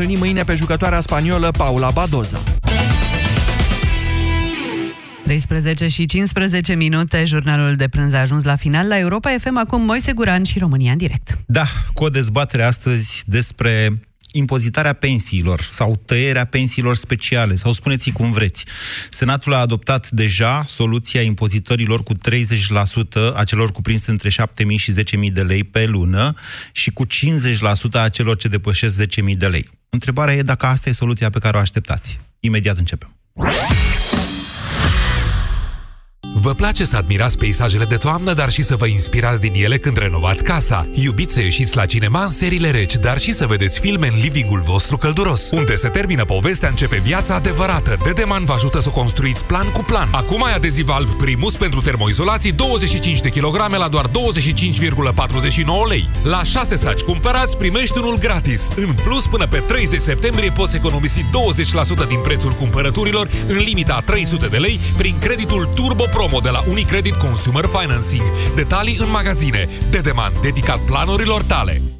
întâlni mâine pe jucătoarea spaniolă Paula Badoza. 13 și 15 minute, jurnalul de prânz a ajuns la final la Europa FM, acum Moise Guran și România în direct. Da, cu o dezbatere astăzi despre impozitarea pensiilor sau tăierea pensiilor speciale, sau spuneți cum vreți. Senatul a adoptat deja soluția impozitorilor cu 30% a celor cuprinse între 7.000 și 10.000 de lei pe lună și cu 50% a celor ce depășesc 10.000 de lei. Întrebarea e dacă asta e soluția pe care o așteptați. Imediat începem. Vă place să admirați peisajele de toamnă, dar și să vă inspirați din ele când renovați casa. Iubiți să ieșiți la cinema în seriile reci, dar și să vedeți filme în livingul vostru călduros. Unde se termină povestea, începe viața adevărată. Dedeman vă ajută să construiți plan cu plan. Acum ai adeziv alb Primus pentru termoizolații 25 de kg la doar 25,49 lei. La 6 saci cumpărați, primești unul gratis. În plus, până pe 30 septembrie poți economisi 20% din prețul cumpărăturilor în limita a 300 de lei prin creditul Turbo Pro promo de la Unicredit Consumer Financing. Detalii în magazine. Dedeman, dedicat planurilor tale.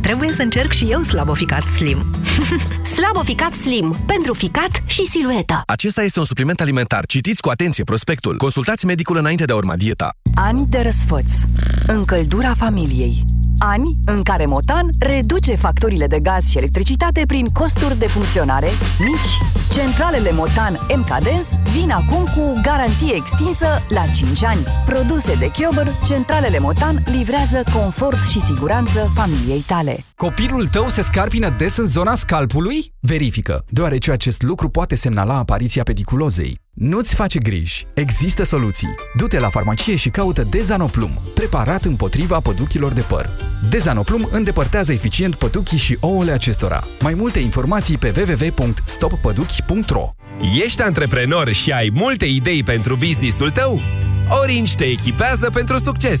trebuie să încerc și eu Slabo Ficat Slim. Slaboficat Slim. Pentru ficat și silueta. Acesta este un supliment alimentar. Citiți cu atenție prospectul. Consultați medicul înainte de a urma dieta. Ani de răsfăț. Încăldura familiei. Ani în care Motan reduce facturile de gaz și electricitate prin costuri de funcționare mici. Centralele Motan MKDens vin acum cu garanție extinsă la 5 ani. Produse de Chiober, centralele Motan livrează confort și siguranță familiei tale. Copilul tău se scarpină des în zona scalpului? Verifică, deoarece acest lucru poate semnala apariția pediculozei. Nu-ți face griji. Există soluții. Du-te la farmacie și caută Dezanoplum, preparat împotriva păduchilor de păr. Dezanoplum îndepărtează eficient păduchii și ouăle acestora. Mai multe informații pe www.stoppăduchi.ro Ești antreprenor și ai multe idei pentru businessul tău? Orange te echipează pentru succes!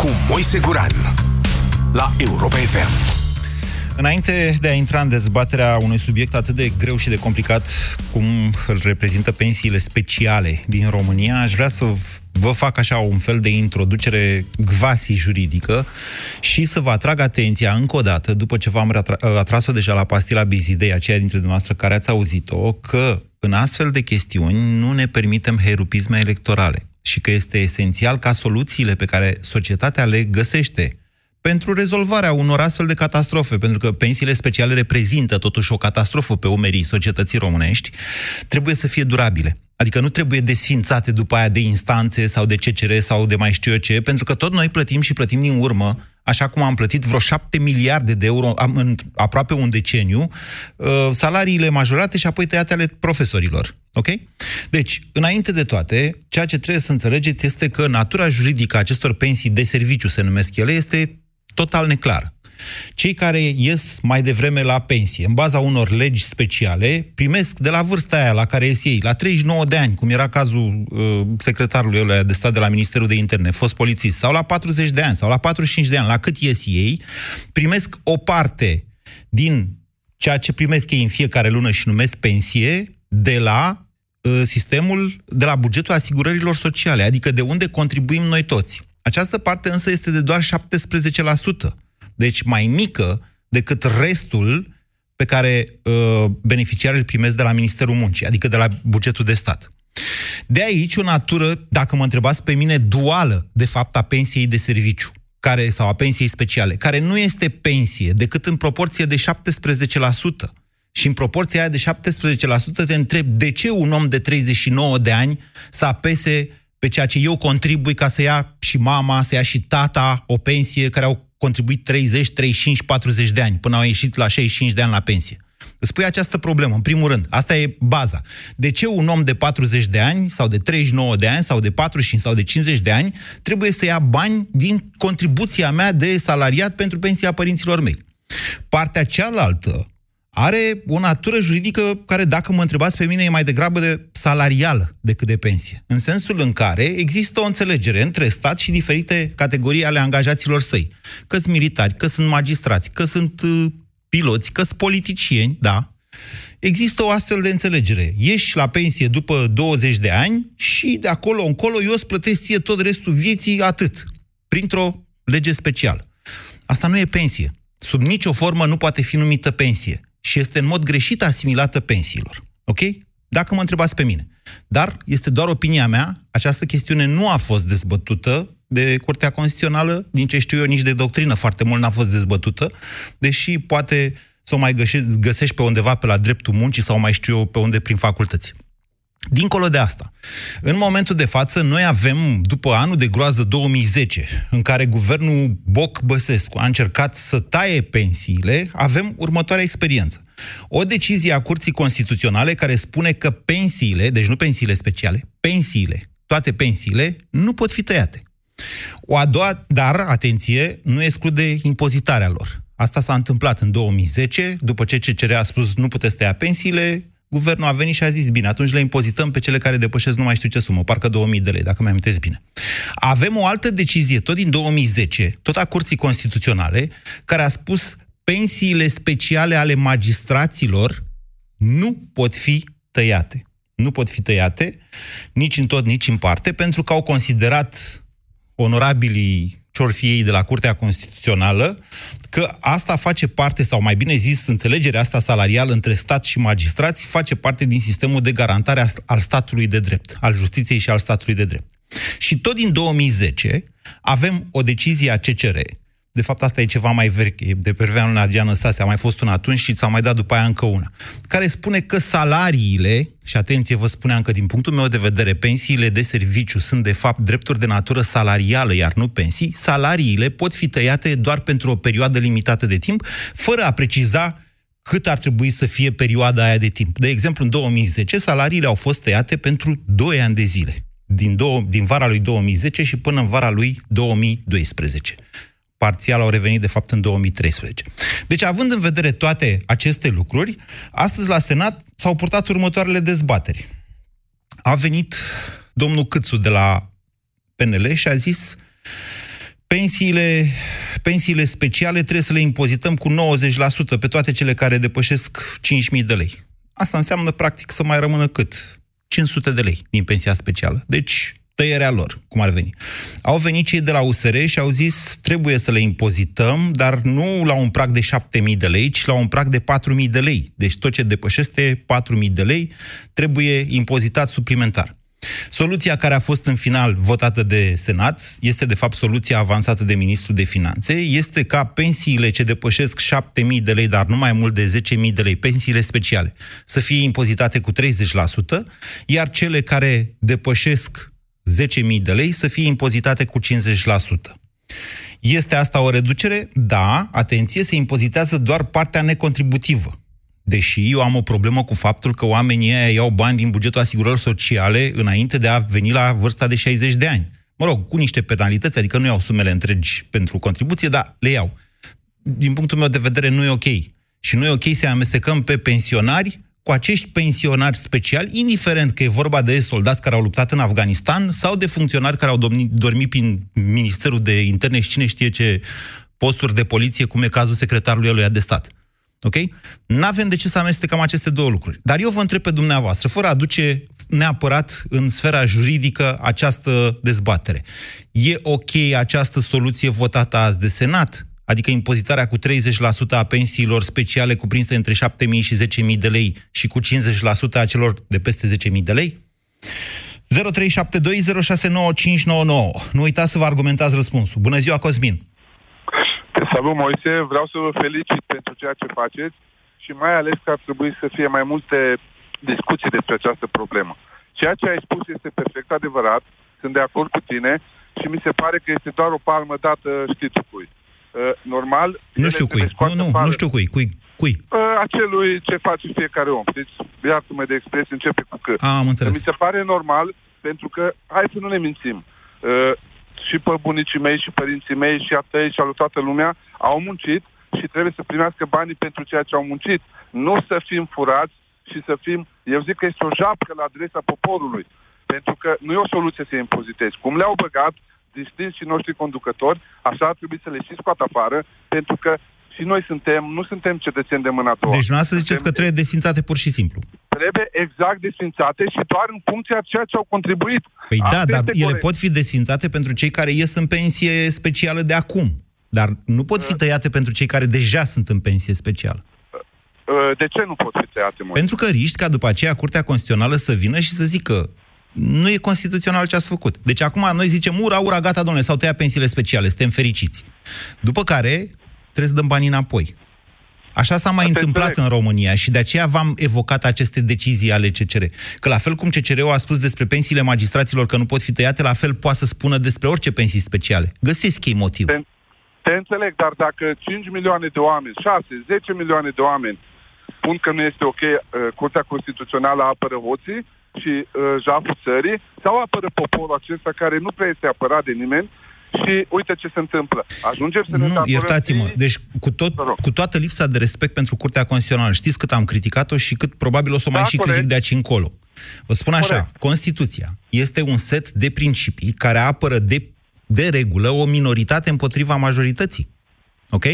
cu Moise Guran la Europa FM. Înainte de a intra în dezbaterea unui subiect atât de greu și de complicat cum îl reprezintă pensiile speciale din România, aș vrea să vă fac așa un fel de introducere gvasi juridică și să vă atrag atenția încă o dată, după ce v-am atras-o deja la pastila Bizidei, aceia dintre dumneavoastră care ați auzit-o, că în astfel de chestiuni nu ne permitem herupisme electorale și că este esențial ca soluțiile pe care societatea le găsește pentru rezolvarea unor astfel de catastrofe, pentru că pensiile speciale reprezintă totuși o catastrofă pe umerii societății românești, trebuie să fie durabile. Adică nu trebuie desfințate după aia de instanțe sau de CCR sau de mai știu eu ce, pentru că tot noi plătim și plătim din urmă, așa cum am plătit vreo 7 miliarde de euro în aproape un deceniu, uh, salariile majorate și apoi tăiate ale profesorilor. Ok? Deci, înainte de toate, ceea ce trebuie să înțelegeți este că natura juridică a acestor pensii de serviciu, se numesc ele, este total neclară. Cei care ies mai devreme la pensie, în baza unor legi speciale, primesc de la vârsta aia la care ies ei, la 39 de ani, cum era cazul uh, secretarului ăla de stat de la Ministerul de Interne, fost polițist, sau la 40 de ani, sau la 45 de ani, la cât ies ei, primesc o parte din ceea ce primesc ei în fiecare lună și numesc pensie, de la uh, sistemul, de la bugetul asigurărilor sociale, adică de unde contribuim noi toți. Această parte însă este de doar 17%, deci mai mică decât restul pe care uh, beneficiarii îl primesc de la Ministerul Muncii, adică de la bugetul de stat. De aici o natură, dacă mă întrebați pe mine, duală, de fapt, a pensiei de serviciu. care, sau a pensiei speciale, care nu este pensie decât în proporție de 17%. Și în proporția aia de 17% te întreb de ce un om de 39 de ani să apese pe ceea ce eu contribui ca să ia și mama, să ia și tata o pensie care au contribuit 30, 35, 40 de ani până au ieșit la 65 de ani la pensie. Îți pui această problemă, în primul rând. Asta e baza. De ce un om de 40 de ani, sau de 39 de ani, sau de 45 sau de 50 de ani, trebuie să ia bani din contribuția mea de salariat pentru pensia părinților mei? Partea cealaltă are o natură juridică care, dacă mă întrebați pe mine, e mai degrabă de salarială decât de pensie. În sensul în care există o înțelegere între stat și diferite categorii ale angajaților săi. Că sunt militari, că sunt magistrați, că sunt uh, piloți, că sunt politicieni, da. Există o astfel de înțelegere. Ieși la pensie după 20 de ani și de acolo încolo eu îți plătesc ție tot restul vieții atât, printr-o lege specială. Asta nu e pensie. Sub nicio formă nu poate fi numită pensie și este în mod greșit asimilată pensiilor. Ok? Dacă mă întrebați pe mine. Dar este doar opinia mea, această chestiune nu a fost dezbătută de Curtea Constituțională, din ce știu eu, nici de doctrină foarte mult n-a fost dezbătută, deși poate să o mai găsești, găsești pe undeva pe la dreptul muncii sau mai știu eu pe unde prin facultăți. Dincolo de asta, în momentul de față, noi avem, după anul de groază 2010, în care guvernul Boc-Băsescu a încercat să taie pensiile, avem următoarea experiență. O decizie a Curții Constituționale care spune că pensiile, deci nu pensiile speciale, pensiile, toate pensiile, nu pot fi tăiate. O a doua, dar, atenție, nu exclude impozitarea lor. Asta s-a întâmplat în 2010, după ce CCR a spus nu puteți tăia pensiile, guvernul a venit și a zis, bine, atunci le impozităm pe cele care depășesc nu mai știu ce sumă, parcă 2000 de lei, dacă mi-am bine. Avem o altă decizie, tot din 2010, tot a Curții Constituționale, care a spus pensiile speciale ale magistraților nu pot fi tăiate. Nu pot fi tăiate nici în tot, nici în parte, pentru că au considerat onorabilii ce fi ei de la Curtea Constituțională, că asta face parte, sau mai bine zis, înțelegerea asta salarială între stat și magistrați face parte din sistemul de garantare al statului de drept, al justiției și al statului de drept. Și tot din 2010 avem o decizie a CCR, de fapt asta e ceva mai vechi, de pe vremea lui Adrian Năstase, a mai fost una atunci și ți-a mai dat după aia încă una, care spune că salariile, și atenție, vă spuneam că din punctul meu de vedere, pensiile de serviciu sunt de fapt drepturi de natură salarială, iar nu pensii, salariile pot fi tăiate doar pentru o perioadă limitată de timp, fără a preciza cât ar trebui să fie perioada aia de timp. De exemplu, în 2010, salariile au fost tăiate pentru 2 ani de zile, din, două, din vara lui 2010 și până în vara lui 2012 parțial au revenit de fapt în 2013. Deci, având în vedere toate aceste lucruri, astăzi la Senat s-au purtat următoarele dezbateri. A venit domnul Câțu de la PNL și a zis pensiile, pensiile speciale trebuie să le impozităm cu 90% pe toate cele care depășesc 5.000 de lei. Asta înseamnă, practic, să mai rămână cât? 500 de lei din pensia specială. Deci, tăierea lor, cum ar veni. Au venit cei de la USR și au zis trebuie să le impozităm, dar nu la un prag de 7.000 de lei, ci la un prag de 4.000 de lei. Deci tot ce depășește 4.000 de lei trebuie impozitat suplimentar. Soluția care a fost în final votată de Senat este de fapt soluția avansată de Ministrul de Finanțe, este ca pensiile ce depășesc 7.000 de lei, dar nu mai mult de 10.000 de lei, pensiile speciale, să fie impozitate cu 30%, iar cele care depășesc 10.000 de lei să fie impozitate cu 50%. Este asta o reducere? Da, atenție, se impozitează doar partea necontributivă. Deși eu am o problemă cu faptul că oamenii ăia iau bani din bugetul asigurărilor sociale înainte de a veni la vârsta de 60 de ani. Mă rog, cu niște penalități, adică nu iau sumele întregi pentru contribuție, dar le iau. Din punctul meu de vedere, nu e ok. Și nu e ok să amestecăm pe pensionari cu acești pensionari speciali, indiferent că e vorba de soldați care au luptat în Afganistan sau de funcționari care au dormit, dormit prin Ministerul de Interne și cine știe ce posturi de poliție, cum e cazul secretarului lui de stat. Ok? Nu avem de ce să amestecăm aceste două lucruri. Dar eu vă întreb pe dumneavoastră, fără a aduce neapărat în sfera juridică această dezbatere. E ok această soluție votată azi de Senat? Adică impozitarea cu 30% a pensiilor speciale cuprinse între 7.000 și 10.000 de lei și cu 50% a celor de peste 10.000 de lei? 0372069599. Nu uitați să vă argumentați răspunsul. Bună ziua, Cosmin! Salut, Moise! Vreau să vă felicit pentru ceea ce faceți și mai ales că ar trebui să fie mai multe discuții despre această problemă. Ceea ce ai spus este perfect adevărat, sunt de acord cu tine și mi se pare că este doar o palmă dată știi tu cui. Uh, normal... Nu știu cui, nu, nu, nu știu cui, cui, cui? Uh, acelui ce face fiecare om. Deci, iartă-mă de expresie, începe cu că. A, am înțeles. Mi se pare normal, pentru că, hai să nu ne mințim, uh, și pe bunicii mei și părinții mei și a tăi și a lui toată lumea au muncit și trebuie să primească banii pentru ceea ce au muncit. Nu să fim furați și să fim, eu zic că este o japcă la adresa poporului. Pentru că nu e o soluție să impozitezi. Cum le-au băgat distinși noștri conducători, așa ar trebui să le și scoată afară, pentru că și noi suntem, nu suntem cetățeni de mâna a doua. Deci nu să ziceți că trebuie desfințate pur și simplu. Trebuie exact desfințate și doar în funcție a ceea ce au contribuit. Păi Asta da, dar este ele corect. pot fi desfințate pentru cei care ies în pensie specială de acum. Dar nu pot fi tăiate pentru cei care deja sunt în pensie specială. Uh, De ce nu pot fi tăiate, mă? Pentru că riști ca după aceea Curtea Constituțională să vină și să zică nu e constituțional ce ați făcut. Deci acum noi zicem, ura, ura, gata, domnule, s-au tăiat pensiile speciale, suntem fericiți. După care trebuie să dăm banii înapoi. Așa s-a mai Asta întâmplat înțeleg. în România și de aceea v-am evocat aceste decizii ale CCR. Că la fel cum CCR-ul a spus despre pensiile magistraților că nu pot fi tăiate, la fel poate să spună despre orice pensii speciale. Găsesc ei motiv. Te, te înțeleg, dar dacă 5 milioane de oameni, 6, 10 milioane de oameni spun că nu este ok, uh, Curtea Constituțională apără hoții și uh, jaful țării, sau apără poporul acesta care nu prea este apărat de nimeni și uite ce se întâmplă. Ajungem să ne Nu, datorăm iertați-mă. și- Deci, cu, tot, cu toată lipsa de respect pentru Curtea Constituțională, știți cât am criticat-o și cât probabil o să o mai Da, și corect. critic de aici încolo. Vă spun așa, Corect. Constituția este un set de principii care apără de, de regulă o minoritate împotriva majorității. Ok?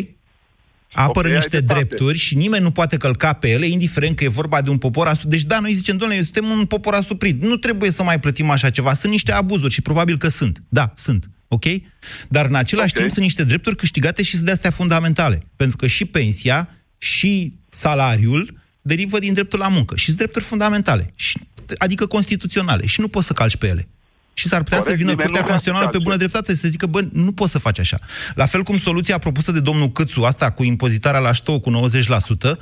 Apără Ok, ai niște dreptate. drepturi și nimeni nu poate călca pe ele, indiferent că e vorba de un popor asuprit. Deci da, noi zicem, domnule, suntem un popor asuprit. Nu trebuie să mai plătim așa ceva. Sunt niște abuzuri și probabil că sunt. Da, sunt. Ok? Dar în același Ok. timp sunt niște drepturi câștigate și sunt de astea fundamentale. Pentru că și pensia și salariul derivă din dreptul la muncă. Și sunt drepturi fundamentale. Și, adică constituționale. Și nu poți să calci pe ele. Și s-ar putea Corect, să vină nimeni Curtea nu vrea să Constituțională pe calce. bună dreptate să zică, bă, nu poți să faci așa. La fel cum soluția propusă de domnul Câțu, asta cu impozitarea la ștou cu 90%,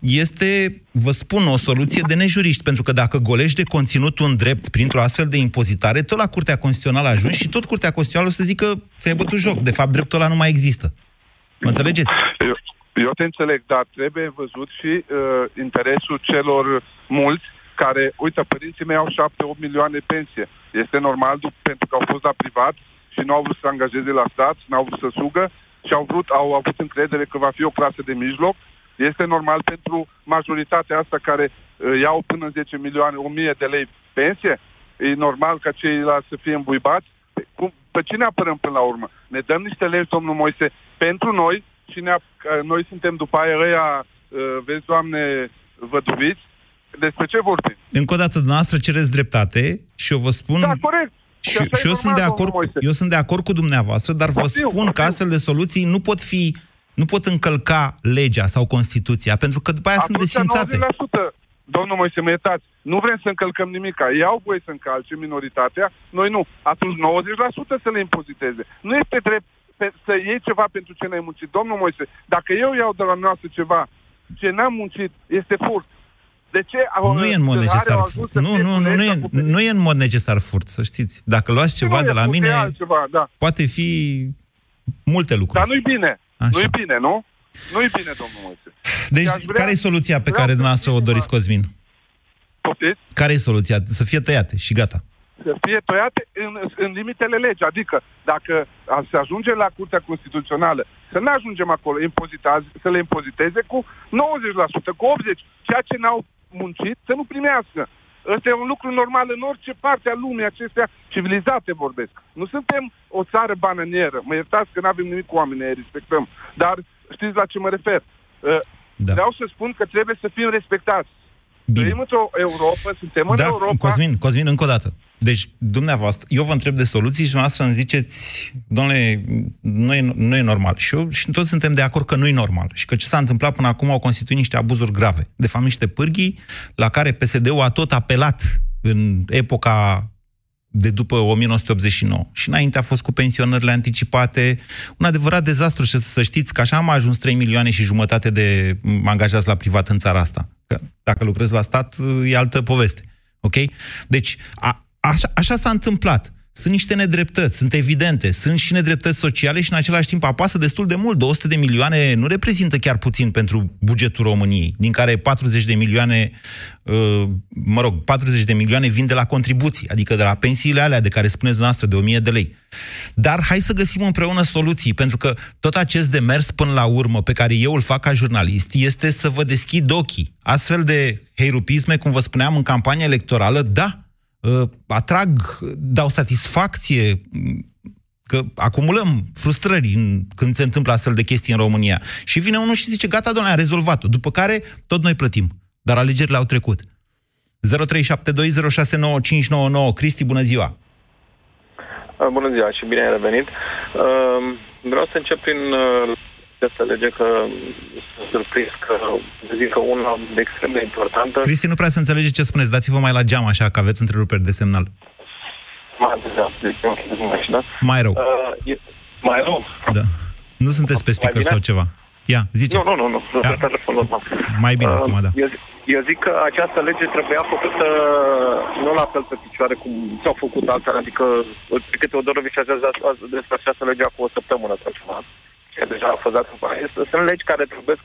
este, vă spun, o soluție de nejuriști, pentru că dacă golești de conținut un drept printr-o astfel de impozitare, tot la Curtea Constituțională ajungi și tot Curtea Constituțională o să zică, ți-ai bătut joc, de fapt dreptul ăla nu mai există. Mă înțelegeți? Eu, eu te înțeleg, dar trebuie văzut și uh, interesul celor mulți care, uite, părinții mei au 7-8 milioane pensie. Este normal dup- pentru că au fost la privat și nu au vrut să se angajeze la stat, nu au vrut să sugă și au, vrut, au avut încredere că va fi o clasă de mijloc. Este normal pentru majoritatea asta care uh, iau până în 10 milioane, 1000 de lei pensie. E normal ca ceilalți să fie îmbuibați. Pe, cum, pe cine apărăm până la urmă? Ne dăm niște legi, domnul Moise, pentru noi și ne, ap- că noi suntem după aia ăia, uh, vezi, doamne, văduviți. Despre ce vorbim? Încă o dată, dumneavoastră cereți dreptate și eu vă spun... Da, corect. Și, așa și e eu, sunt de normal, acord, domnul Moise. eu sunt de acord cu dumneavoastră, dar vă Poftim, spun că poftim. astfel de soluții nu pot fi, nu pot încălca legea sau Constituția, pentru că după aia sunt Atunci desfințate. 90%, domnul Moise, mă iertați, nu vrem să încălcăm nimic. Ei au voie să încalce minoritatea, noi nu. Atunci 90% să le impoziteze. Nu este drept pe, să iei ceva pentru ce n-ai muncit. Domnul Moise, dacă eu iau de la noastră ceva ce n-am muncit, este furt. De ce? au- Nu e în mod țărare necesar. au ajuns să Nu, fie nu, nu, nu, culeți e, acoperiți? nu e în mod necesar furt, să știți. Dacă luați ceva Nu de e la furt, e mine, altceva, da. poate fi multe lucruri. Dar nu-i bine. Așa. Nu-i bine, nu? Nu-i bine, domnul Moise. Deci, aș vrea- care e soluția pe vreau care să dumneavoastră o fie doriți, Cosmin? Poftiți? Care e soluția? Să fie tăiate și gata. să fie tăiate în, în limitele legii. Adică dacă a- se ajunge la Curtea Constituțională, să nu ajungem acolo impozitazi- să le impoziteze cu 90%, cu 80%, ceea ce n-au muncit să nu primească. Ăsta e un lucru normal în orice parte a lumii acestea civilizate vorbesc. Nu suntem o țară bananieră. Mă iertați că nu avem nimic cu oamenii, îi respectăm. Dar știți la ce mă refer. Uh, Da. Vreau să spun că trebuie să fim respectați. Bine. Trăim într-o Europa, suntem în Da, Europa. Cosmin, Cosmin, încă o dată. Deci, dumneavoastră, eu vă întreb de soluții și dumneavoastră îmi ziceți, domnule, nu e, nu e normal. Și eu și toți suntem de acord că nu e normal. Și că ce s-a întâmplat până acum au constituit niște abuzuri grave. De fapt, niște pârghii la care PSD-ul a tot apelat în epoca de după 1989. Și înainte a fost cu pensionările anticipate, un adevărat dezastru și să știți că așa am ajuns 3 milioane și jumătate de angajați la privat în țara asta. Că dacă lucrezi la stat, e altă poveste. Ok? Deci, a, așa, așa s-a întâmplat. Sunt niște nedreptăți, sunt evidente, sunt și nedreptăți sociale și în același timp apasă destul de mult. 200 de milioane nu reprezintă chiar puțin pentru bugetul României, din care 40 de milioane, uh, mă rog, 40 de milioane vin de la contribuții, adică de la pensiile alea de care spuneți noastră de 1000 de lei. Dar hai să găsim împreună soluții, pentru că tot acest demers până la urmă pe care eu îl fac ca jurnalist este să vă deschid ochii. Astfel de heirupisme, cum vă spuneam în campania electorală, da, uh, atrag, dau satisfacție, că acumulăm frustrări în, când se întâmplă astfel de chestii în România. Și vine unul și zice, gata, domnule, a rezolvat-o. După care, tot noi plătim. Dar alegerile au trecut. 0372069599. Cristi, bună ziua! Bună ziua și bine ai revenit. Vreau să încep prin această lege că sunt surprins că zic că una extrem de importantă. Cristi, nu prea să înțelege ce spuneți. Dați-vă mai la geam așa, că aveți întreruperi de semnal. Mai, da, deci, mai, da? mai rău. Uh, e, mai rău? Da. Nu sunteți pe speaker sau ceva. Ia, ziceți. Nu, nu, nu, nu. Ia. Mai bine uh, acum, da. Eu, eu zic că această lege trebuia făcută nu la fel pe picioare cum s-au făcut altele, adică de câte o doră visează despre această lege cu o săptămână sau ceva. Și deja a fost dat în Sunt legi care trebuie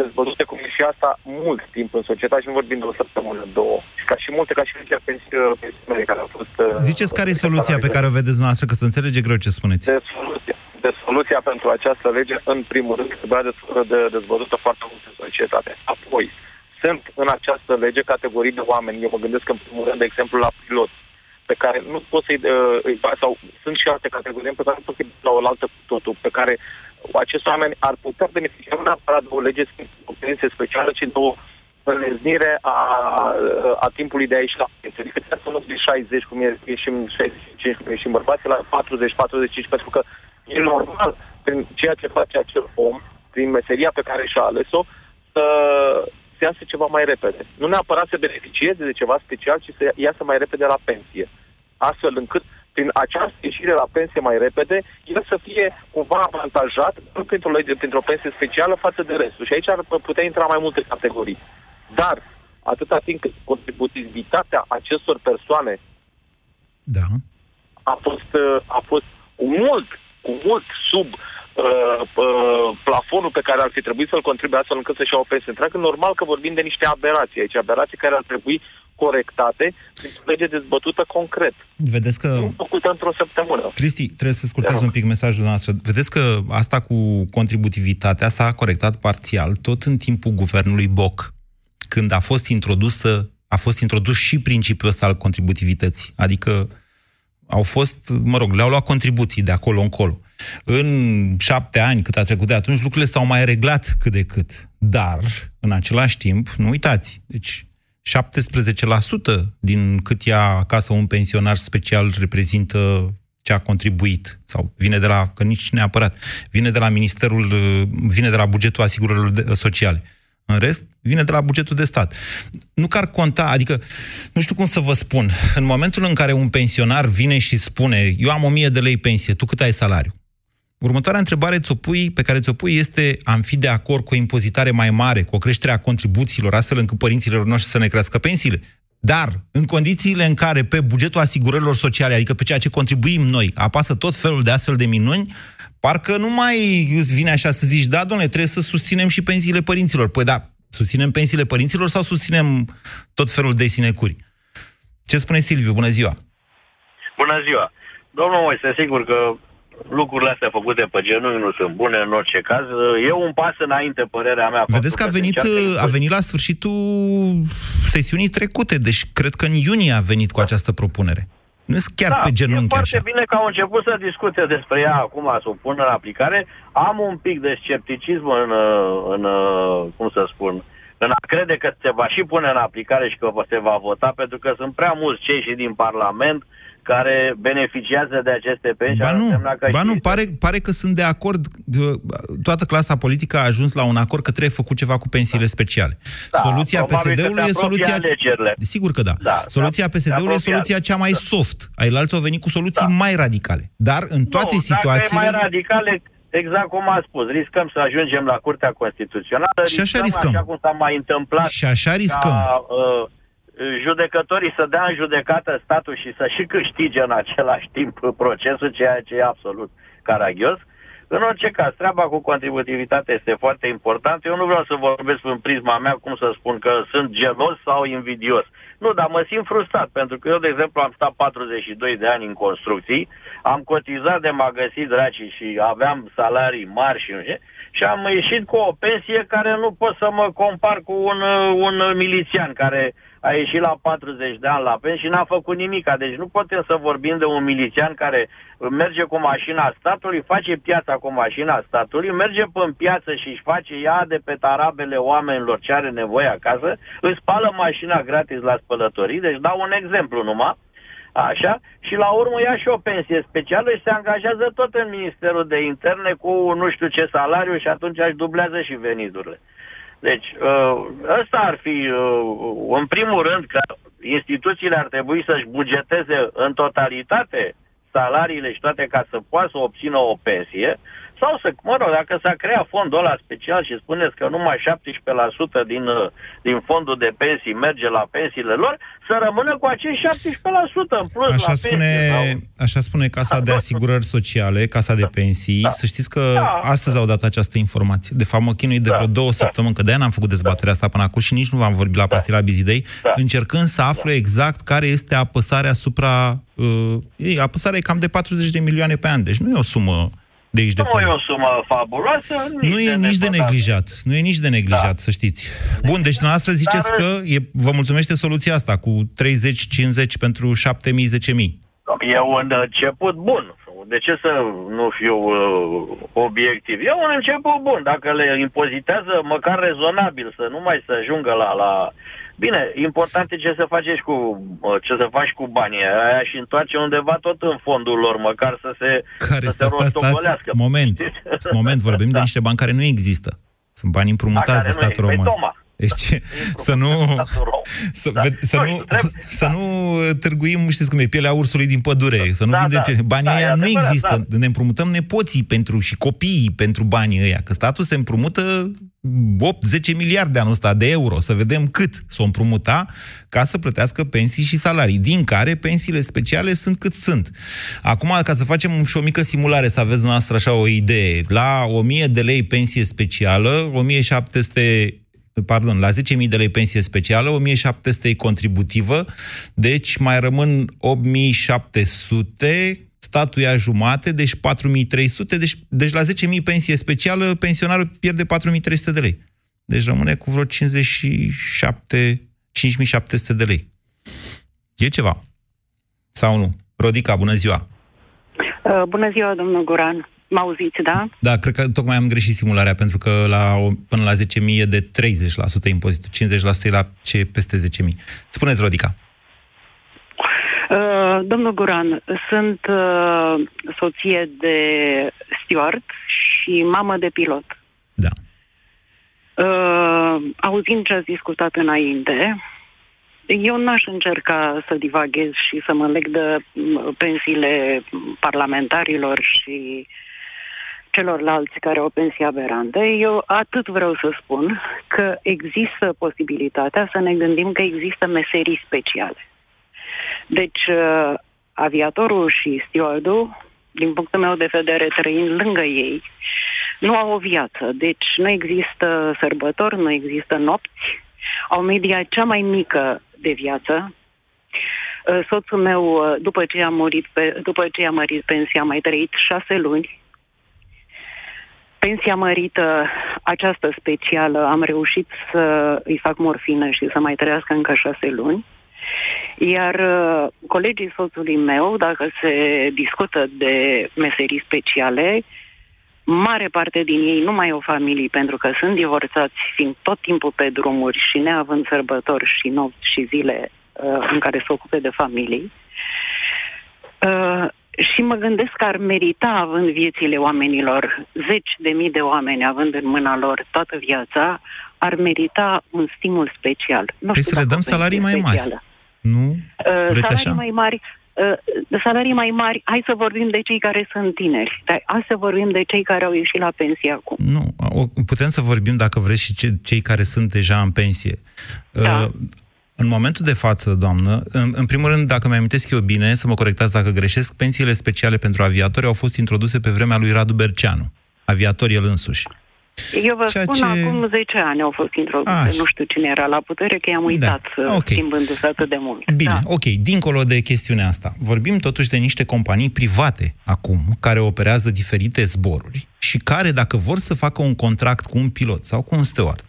dezbătute cum e și asta mult timp în societate și nu vorbim de o săptămână, două. Și ca și multe, ca și legea pensiilor care au fost... Uh, Ziceți care e soluția pe care o vedeți noastră, că să înțelege greu ce spuneți. De soluția, de soluția pentru această lege, în primul rând, trebuia de, de, dezbătută foarte mult în societate. Apoi, sunt în această lege categorii de oameni. Eu mă gândesc în primul rând, de exemplu, la pilot pe care nu poți să-i... Uh, sau sunt și alte categorii pe care nu poți să-i la o altă cu totul, pe care acești oameni ar putea beneficia nu neapărat de o lege o pensie specială, ci de o înleznire a, a timpului de a ieși la pensie. Adică să nu de 60, cum e, ieșim 65, cum ieșim bărbații, la 40-45, pentru că e normal, prin ceea ce face acel om, prin meseria pe care și-a ales-o, să, să iasă ceva mai repede. Nu neapărat să beneficieze de ceva special, ci să iasă mai repede la pensie. Astfel încât prin această ieșire la pensie mai repede, el să fie cumva avantajat, nu printr-o, lege, printr-o pensie specială față de restul. Și aici ar putea intra mai multe categorii. Dar, atâta timp cât contributivitatea acestor persoane da. a fost, a fost cu mult, cu mult sub uh, uh, plafonul pe care ar fi trebuit să-l contribuie astfel încât să-și iau o pensie întreagă, normal că vorbim de niște aberații aici, aberații care ar trebui corectate printr-o lege dezbătută concret. Vedeți că... Nu făcută într-o săptămână. Cristi, trebuie să scurtați un pic mesajul noastră. Vedeți că asta cu contributivitatea s-a corectat parțial tot în timpul guvernului Boc, când a fost introdusă a fost introdus și principiul ăsta al contributivității. Adică au fost, mă rog, le-au luat contribuții de acolo încolo. În șapte ani, cât a trecut de atunci, lucrurile s-au mai reglat cât de cât. Dar, în același timp, nu uitați, deci 17% din cât ia acasă un pensionar special reprezintă ce a contribuit sau vine de la, că nici neapărat, vine de la ministerul, vine de la bugetul asigurărilor sociale. În rest, vine de la bugetul de stat. Nu că ar conta, adică, nu știu cum să vă spun, în momentul în care un pensionar vine și spune, eu am 1000 de lei pensie, tu cât ai salariu? Următoarea întrebare ți-o pui, pe care ți-o pui este am fi de acord cu o impozitare mai mare, cu o creștere a contribuțiilor, astfel încât părinților noștri să ne crească pensiile. Dar, în condițiile în care pe bugetul asigurărilor sociale, adică pe ceea ce contribuim noi, apasă tot felul de astfel de minuni, parcă nu mai îți vine așa să zici, da, domnule, trebuie să susținem și pensiile părinților. Păi da, susținem pensiile părinților sau susținem tot felul de sinecuri? Ce spune Silviu? Bună ziua! Bună ziua! Domnul Moise, sigur că lucrurile astea făcute pe genunchi nu sunt bune în orice caz. E un pas înainte, părerea mea. Vedeți că a venit, a venit la sfârșitul sesiunii trecute, deci cred că în iunie a venit cu această propunere. Nu sunt chiar da, pe genunchi e foarte așa. bine că au început să discute despre ea acum, să o pună în aplicare. Am un pic de scepticism în, în cum să spun, în a crede că se va și pune în aplicare și că se va vota, pentru că sunt prea mulți cei și din Parlament care beneficiază de aceste pensii. Ba ar nu, însemna că ba și- nu pare, pare că sunt de acord. Toată clasa politică a ajuns la un acord că trebuie făcut ceva cu pensiile speciale. Da, soluția probabil că PSD-ului se e apropie soluția... alegerile. Sigur că da. Da, soluția se PSD-ului e apropie. soluția cea mai soft. Ailalți au venit cu soluții mai radicale. Dar în toate nu, situațiile... Dacă e mai radicale, exact cum a spus, riscăm să ajungem la Curtea Constituțională. Și așa riscăm. Așa cum s-a mai întâmplat. Și așa riscăm. Ca, uh, judecătorii să dea în judecată statul și să și câștige în același timp procesul, ceea ce e absolut caragios. În orice caz, treaba cu contributivitatea este foarte importantă. Eu nu vreau să vorbesc în prisma mea, cum să spun, că sunt gelos sau invidios. Nu, dar mă simt frustrat, pentru că eu, de exemplu, am stat 42 de ani în construcții, am cotizat de m-a găsit dracii și aveam salarii mari și nu știu, și am ieșit cu o pensie care nu pot să mă compar cu un, un milițian care a ieșit la 40 de ani la pensie și n-a făcut nimic. Deci nu putem să vorbim de un milițian care merge cu mașina statului, face piața cu mașina statului, merge pe în piață și își face ea de pe tarabele oamenilor ce are nevoie acasă, îți spală mașina gratis la spălătorii, deci dau un exemplu numai, Așa, și la urmă ia și o pensie specială și se angajează tot în Ministerul de Interne cu nu știu ce salariu și atunci își dublează și veniturile. Deci, uh, ăsta ar fi, uh, în primul rând, că instituțiile ar trebui să-și bugeteze în totalitate salariile și toate ca să poată să obțină o pensie, sau să, mă rog, dacă s-a creat fondul ăla special și spuneți că numai 17% din, uh, din fondul de pensii merge la pensiile lor, să rămână cu acei 17% în plus Așa la spune, pensie. Sau... așa spune Casa de Asigurări Sociale, Casa de Pensii. Da. Să știți că Da. astăzi au dat această informație. De fapt, mă chinui de vreo două săptămâni, că de-aia n-am făcut dezbaterea asta până acum și nici nu v-am vorbit la pastila Bizidei, Da. încercând să aflu exact care este apăsarea asupra... Uh, ei, apăsarea e cam de 40 de milioane pe an, deci nu e o sumă de aici de Nu acolo. e o sumă fabuloasă, nici Nu e nici de nepătat. neglijat. Nu e nici de neglijat, să știți. Bun, deci dumneavoastră ziceți Dar- că e, vă mulțumește soluția asta cu 30-50 pentru 7.000-10.000. E un început bun. De ce să nu fiu uh, obiectiv? E un început bun. Dacă le impozitează măcar rezonabil, să nu mai să ajungă la... la... Bine, important e ce să faci și cu, uh, ce să faci cu banii aia și întoarce undeva tot în fondul lor, măcar să se, Care să sta, se sta, stați, rostogolească. moment, moment, vorbim de niște bani care nu există. Sunt bani împrumutați Da, de care nu statul e. Păi, român. Tocmai. Deci să nu, să, Da. ve- să, Nu nu, știu, trebuie- să nu târguim, știți cum e, pielea ursului din pădure, să nu Da, vindem da. piele. Banii Da, e ăia nu adevărat, există. da. Ne împrumutăm nepoții pentru și copiii pentru banii ăia, că statul se împrumută 8-10 miliarde anul ăsta de euro, să vedem cât s-o împrumuta ca să plătească pensii și salarii, din care pensiile speciale sunt cât sunt. Acum, ca să facem și o mică simulare, să aveți noastră așa o idee, la 1000 de lei pensie specială, 1700 pardon, la 10.000 de lei pensie specială, 1.700 e contributivă, deci mai rămân 8.700, statul ia jumate, deci 4.300, deci, deci la 10.000 pensie specială, pensionarul pierde 4.300 de lei. Deci rămâne cu vreo 57, 5.700 de lei. E ceva. Sau nu? Rodica, bună ziua! Uh, Bună ziua, domnul Guran. Mă auziți, da? Da, cred că tocmai am greșit simularea, pentru că la, o- până la 10.000 e de 30% impozitul, 50% e la ce e peste 10.000. Spuneți, Rodica. Uh, domnul Guran, sunt uh, soție de steward și mamă de pilot. Da. Uh, auzind ce ați discutat înainte, eu n-aș încerca să divaghez și să mă leg de m, pensiile parlamentarilor și celorlalți care au pensii aberante. Eu atât vreau să spun că există posibilitatea să ne gândim că există meserii speciale. Deci, uh, aviatorul și stewardul, din punctul meu de vedere, trăind lângă ei, nu au o viață. Deci nu există sărbători, nu există nopți, au media cea mai mică de viață. Uh, Soțul meu, uh, după ce a murit, pe, după ce a mărit pensia, a mai trăit șase luni. Pensia mărită, această specială, am reușit să îi fac morfină și să mai trăiască încă șase luni. Iar uh, colegii soțului meu, dacă se discută de meserii speciale, mare parte din ei nu mai au familii pentru că sunt divorțați, fiind tot timpul pe drumuri și neavând sărbători și nopți și zile uh, în care se ocupe de familii. Uh, și mă gândesc că ar merita, având viețile oamenilor, zeci de mii de oameni având în mâna lor toată viața, ar merita un stimul special. Nu Păi știu să le dacă dăm o salarii mai pensie mari. specială. Nu? Uh, Vreți salarii așa? mai mari, uh, salarii mai mari, hai să vorbim de cei care sunt tineri, dar hai să vorbim de cei care au ieșit la pensie acum. Nu, o, putem să vorbim, dacă vreți, și ce, cei care sunt deja în pensie. Da. În momentul de față, doamnă, în, în primul rând, dacă mi-amintesc eu bine, să mă corectați dacă greșesc, pensiile speciale pentru aviatori au fost introduse pe vremea lui Radu Berceanu, aviator el însuși. Eu vă Ceea spun, ce- acum 10 ani au fost introduse, Așa. nu știu cine era la putere, că i-am uitat da. ok. schimbându-se atât de mult. Bine, da. ok, dincolo de chestiunea asta, vorbim totuși de niște companii private acum, care operează diferite zboruri și care, dacă vor să facă un contract cu un pilot sau cu un steward,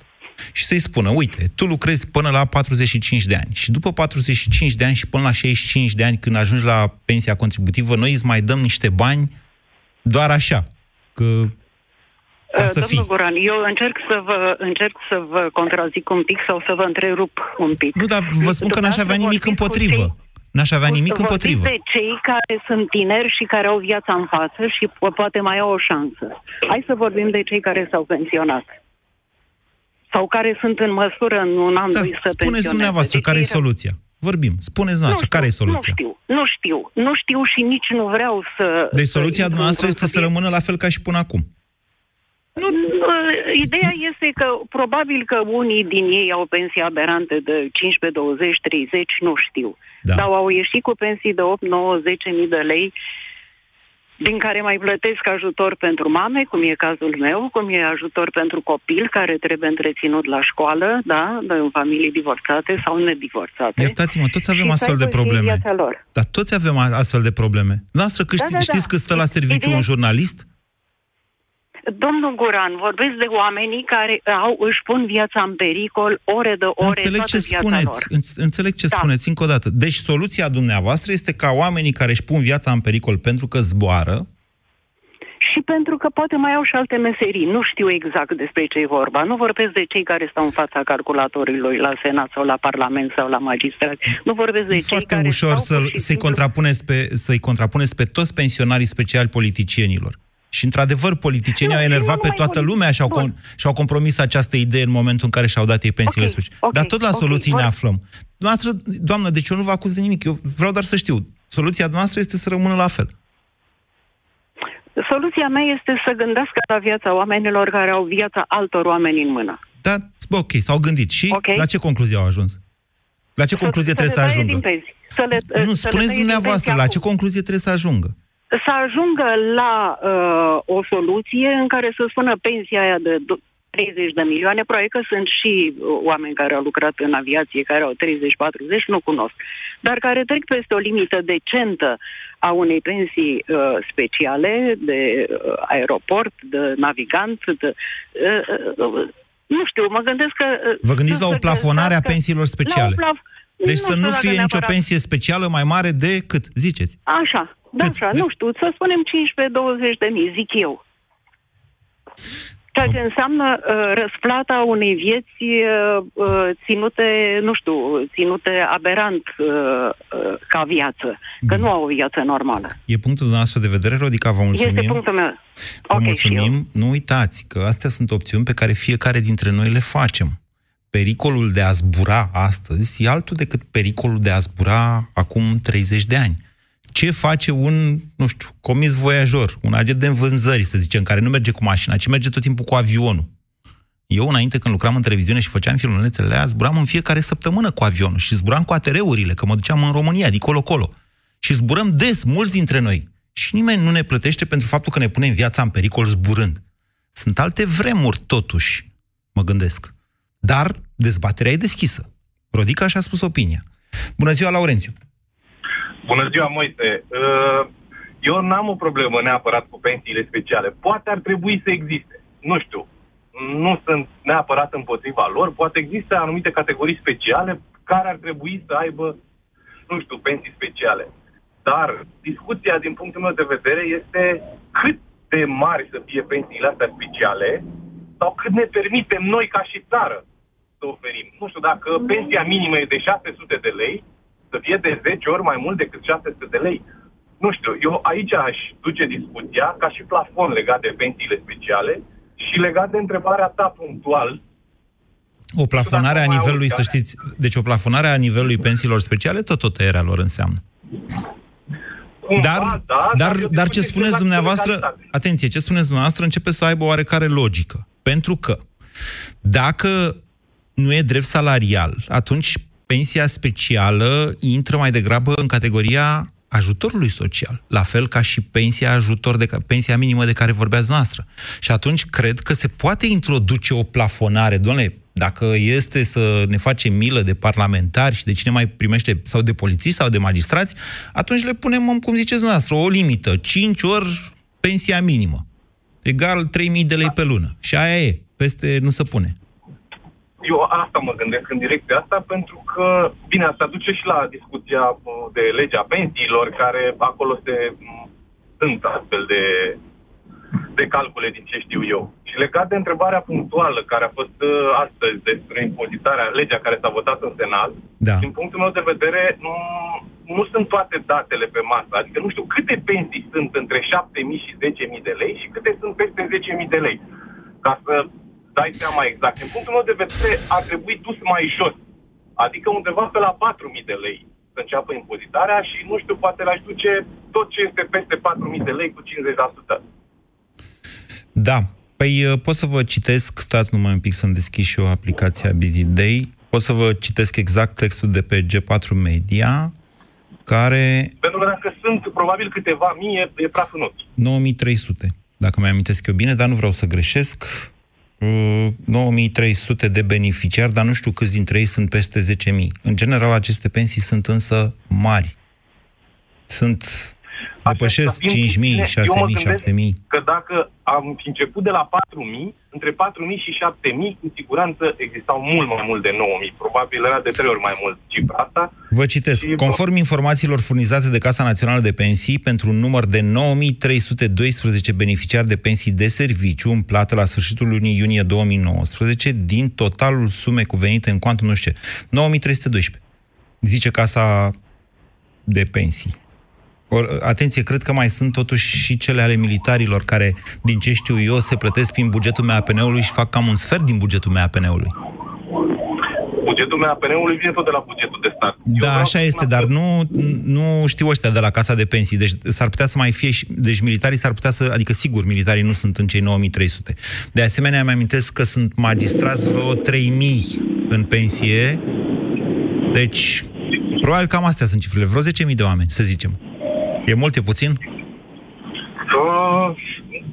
și să-i spună, uite, tu lucrezi până la 45 de ani și după 45 de ani și până la 65 de ani, când ajungi la pensia contributivă, noi îți mai dăm niște bani doar așa, că ca Uh, să Domnul fii. Guran, eu încerc să vă încerc să vă contrazic un pic sau să vă întrerup un pic. Nu, dar vă spun că n-aș avea nimic împotrivă. N-aș avea nimic Vorbiți împotrivă. de cei care sunt tineri și care au viața în față și po- poate mai au o șansă. Hai să vorbim de cei care s-au pensionat. Sau care sunt în măsură în un an, Da, doi să spuneți pensioneze. dumneavoastră, Deci care e ei- soluția? Vorbim. Spuneți dumneavoastră, care e soluția? Nu știu, nu știu. Nu știu și nici nu vreau să... Deci să soluția intru dumneavoastră într-un este să rămână la fel ca și până acum. Nu, Ideea este că probabil că unii din ei au pensii aberante de 15, 20, 30, nu știu. Da. Dar au ieșit cu pensii de 8, 9, 10 mii de lei, din care mai plătesc ajutor pentru mame, cum e cazul meu, cum e ajutor pentru copil care trebuie întreținut la școală, da, de- în familii divorțate sau nedivorțate. Iertați-mă, toți avem Și să astfel de aibă și ei probleme. viața lor. Dar toți avem a- astfel de probleme. Noastră, că Da, ști, da, da. știți că stă la serviciu Ideea- un jurnalist? Domnul Guran, vorbesc de oamenii care au, își pun viața în pericol ore de ore, Înțeleg toată ce viața spuneți. lor. Înț- Înțeleg ce Da. spuneți încă o dată. Deci soluția dumneavoastră este ca oamenii care își pun viața în pericol pentru că zboară, Și pentru că poate mai au și alte meserii. Nu știu exact despre ce e vorba. Nu vorbesc de cei care stau în fața calculatorului la Senat sau la Parlament sau la magistrat. Nu vorbesc de e cei foarte care ușor stau să, pur și să-i, simplu- contrapuneți pe, să-i contrapuneți pe toți pensionarii speciali politicienilor. Și, într-adevăr, politicienii Nu, au și enervat nu pe numai toată politici. lumea și au, Bun. con- și-au compromis această idee în momentul în care și-au dat ei pensiile Ok, speciale. ok, Dar tot la ok, soluții ne vor- aflăm. Noastră, doamnă, deci eu nu vă acuz de nimic. Eu vreau doar să știu. Soluția noastră este să rămână la fel. Soluția mea este să gândească la viața oamenilor care au viața altor oameni în mână. Da, bă, ok, s-au gândit. Și Ok. la ce concluzie au ajuns? La ce concluzie trebuie să le taie ajungă? Din pensii. Să le, Nu, să le spuneți taie din dumneavoastră, pensii la acum. ce concluzie trebuie să ajungă? Să ajungă la uh, o soluție în care să spună pensia aia de do- 30 de milioane, probabil că sunt și uh, oameni care au lucrat în aviație, care au 30-40, nu cunosc, dar care trec peste o limită decentă a unei pensii uh, speciale de uh, aeroport, de navigant, de... Uh, uh, nu știu, mă gândesc că... uh, Vă gândiți să la o se plafonare a găsească- pensiilor La speciale? o plaf- Deci să știu nu dacă fie nicio neapărat- pensie specială mai mare de cât? Ziceți. Așa, da, așa, nu știu, să spunem 15-20 de mii, zic eu. Ceea ce înseamnă uh, răsplata unei vieți uh, uh, ținute, nu știu, ținute aberant uh, uh, ca viață, că nu au o viață normală. E punctul noastră de vedere, Rodica, vă mulțumim. Este punctul meu. Vă Ok, și eu. mulțumim. Nu uitați că astea sunt opțiuni pe care fiecare dintre noi le facem. Pericolul de a zbura astăzi e altul decât pericolul de a zbura acum 30 de ani. Ce face un, nu știu, comis voiajor, un agent de vânzări, să zicem, care nu merge cu mașina, ci merge tot timpul cu avionul? Eu, înainte, când lucram în televiziune și făceam filmulețele alea, zburam în fiecare săptămână cu avionul și zburam cu ATR-urile, că mă duceam în România, de colo-colo. Și zburăm des, mulți dintre noi. Și nimeni nu ne plătește pentru faptul că ne punem viața în pericol zburând. Sunt alte vremuri, totuși, mă gândesc. Dar dezbaterea e deschisă. Rodica și-a spus opinia. Bună ziua, Laurențiu! Bună ziua, Moise. Uh, Eu n-am o problemă neapărat cu pensiile speciale. Poate ar trebui să existe. Nu știu. Nu sunt neapărat împotriva lor. Poate există anumite categorii speciale care ar trebui să aibă, nu știu, pensii speciale. Dar discuția, din punctul meu de vedere, este cât de mari să fie pensiile astea speciale sau cât ne permitem noi ca și țară să oferim. Nu știu, dacă pensia minimă e de 600 de lei, să fie de 10 ori mai mult decât 600 de lei. nu știu, eu aici aș duce discuția ca și plafon legat de pensiile speciale și legat de întrebarea ta punctual. O plafonare a nivelului, să știți, deci o plafonare a nivelului pensiilor speciale, tot tot tăierea lor înseamnă. Dar, da, dar, eu dar ce discut spuneți exact dumneavoastră, legalitate. atenție, ce spuneți dumneavoastră începe să aibă oarecare logică. Pentru că dacă nu e drept salarial, atunci pensia specială intră mai degrabă în categoria ajutorului social, la fel ca și pensia ajutor de ca- pensia minimă de care vorbeați noastră. Și atunci cred că se poate introduce o plafonare, domnule, dacă este să ne facem milă de parlamentari și de cine mai primește, sau de polițiști sau de magistrați, atunci le punem, cum ziceți dumneavoastră, o limită, 5 ori pensia minimă, egal 3.000 de lei pe lună. Și aia e, peste nu se pune. Eu asta mă gândesc în direcția asta pentru că, bine, asta duce și la discuția uh, de legea pensiilor, care acolo se m, sunt astfel de, de calcule din ce știu eu. Și legat de întrebarea punctuală care a fost uh, astăzi despre impozitarea, legea care s-a votat în Senat, Da. din punctul meu de vedere, nu, nu sunt toate datele pe masă. Adică nu știu câte pensii sunt între 7.000 și 10.000 de lei și câte sunt peste 10.000 de lei. Ca să dai seama exact. Din punctul meu de vedere, ar trebui dus mai jos. Adică undeva pe la 4.000 de lei să înceapă impozitarea și, nu știu, poate l-aș duce tot ce este peste 4.000 de lei cu 50%. Da. Păi uh, pot să vă citesc, stați numai un pic să-mi deschid și eu aplicația Busy Day, pot să vă citesc exact textul de pe G4 Media, care Pentru că dacă sunt probabil câteva mii, e, e praf în ochi. 9300, dacă mai amintesc eu bine, dar nu vreau să greșesc. Uh, 9300 de beneficiari, dar nu știu câți dintre ei sunt peste 10.000. În general, aceste pensii sunt însă mari. Sunt, depășesc 5.000, 6.000, Eu mă gândesc 7.000. că dacă am fi început de la 4.000, între 4.000 și 7.000, cu siguranță existau mult mai mult de 9.000. Probabil era de trei ori mai mult cifra asta. Vă citesc. Și- Conform informațiilor furnizate de Casa Națională de Pensii, pentru un număr de 9312 beneficiari de pensii de serviciu în plată la sfârșitul lunii iunie 2019, din totalul sume cuvenite în cuantum, nu știu ce, 9312. Zice Casa de Pensii. Or, atenție, cred că mai sunt totuși și cele ale militarilor care, din ce știu eu, se plătesc prin bugetul MAPN-ului și fac cam un sfert din bugetul MAPN-ului. Bugetul MAPN-ului vine tot de la bugetul de stat. Da, așa este, dar nu, nu știu ăștia de la Casa de Pensii. Deci s-ar putea să mai fie și... Deci militarii s-ar putea să... Adică sigur, militarii nu sunt în cei 9300. De asemenea, îmi amintesc că sunt magistrați vreo 3000 în pensie. Deci, probabil cam astea sunt cifrele. Vreo 10.000 de oameni, să zicem. E mult, e puțin? Uh,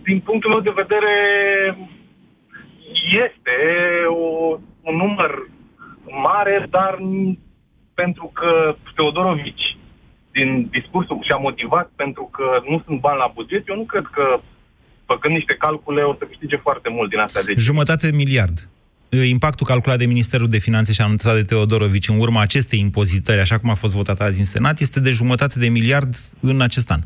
din punctul meu de vedere, este o, un număr mare, dar n- pentru că Teodorovici, din discursul și-a motivat pentru că nu sunt bani la buget, eu nu cred că, făcând niște calcule, o să câștige foarte mult din astea. Deci, Jumătate de miliard. E, Impactul calculat de Ministerul de Finanțe și anunțat de Teodorovici în urma acestei impozitări, așa cum a fost votat azi în Senat, este de jumătate de miliard în acest an.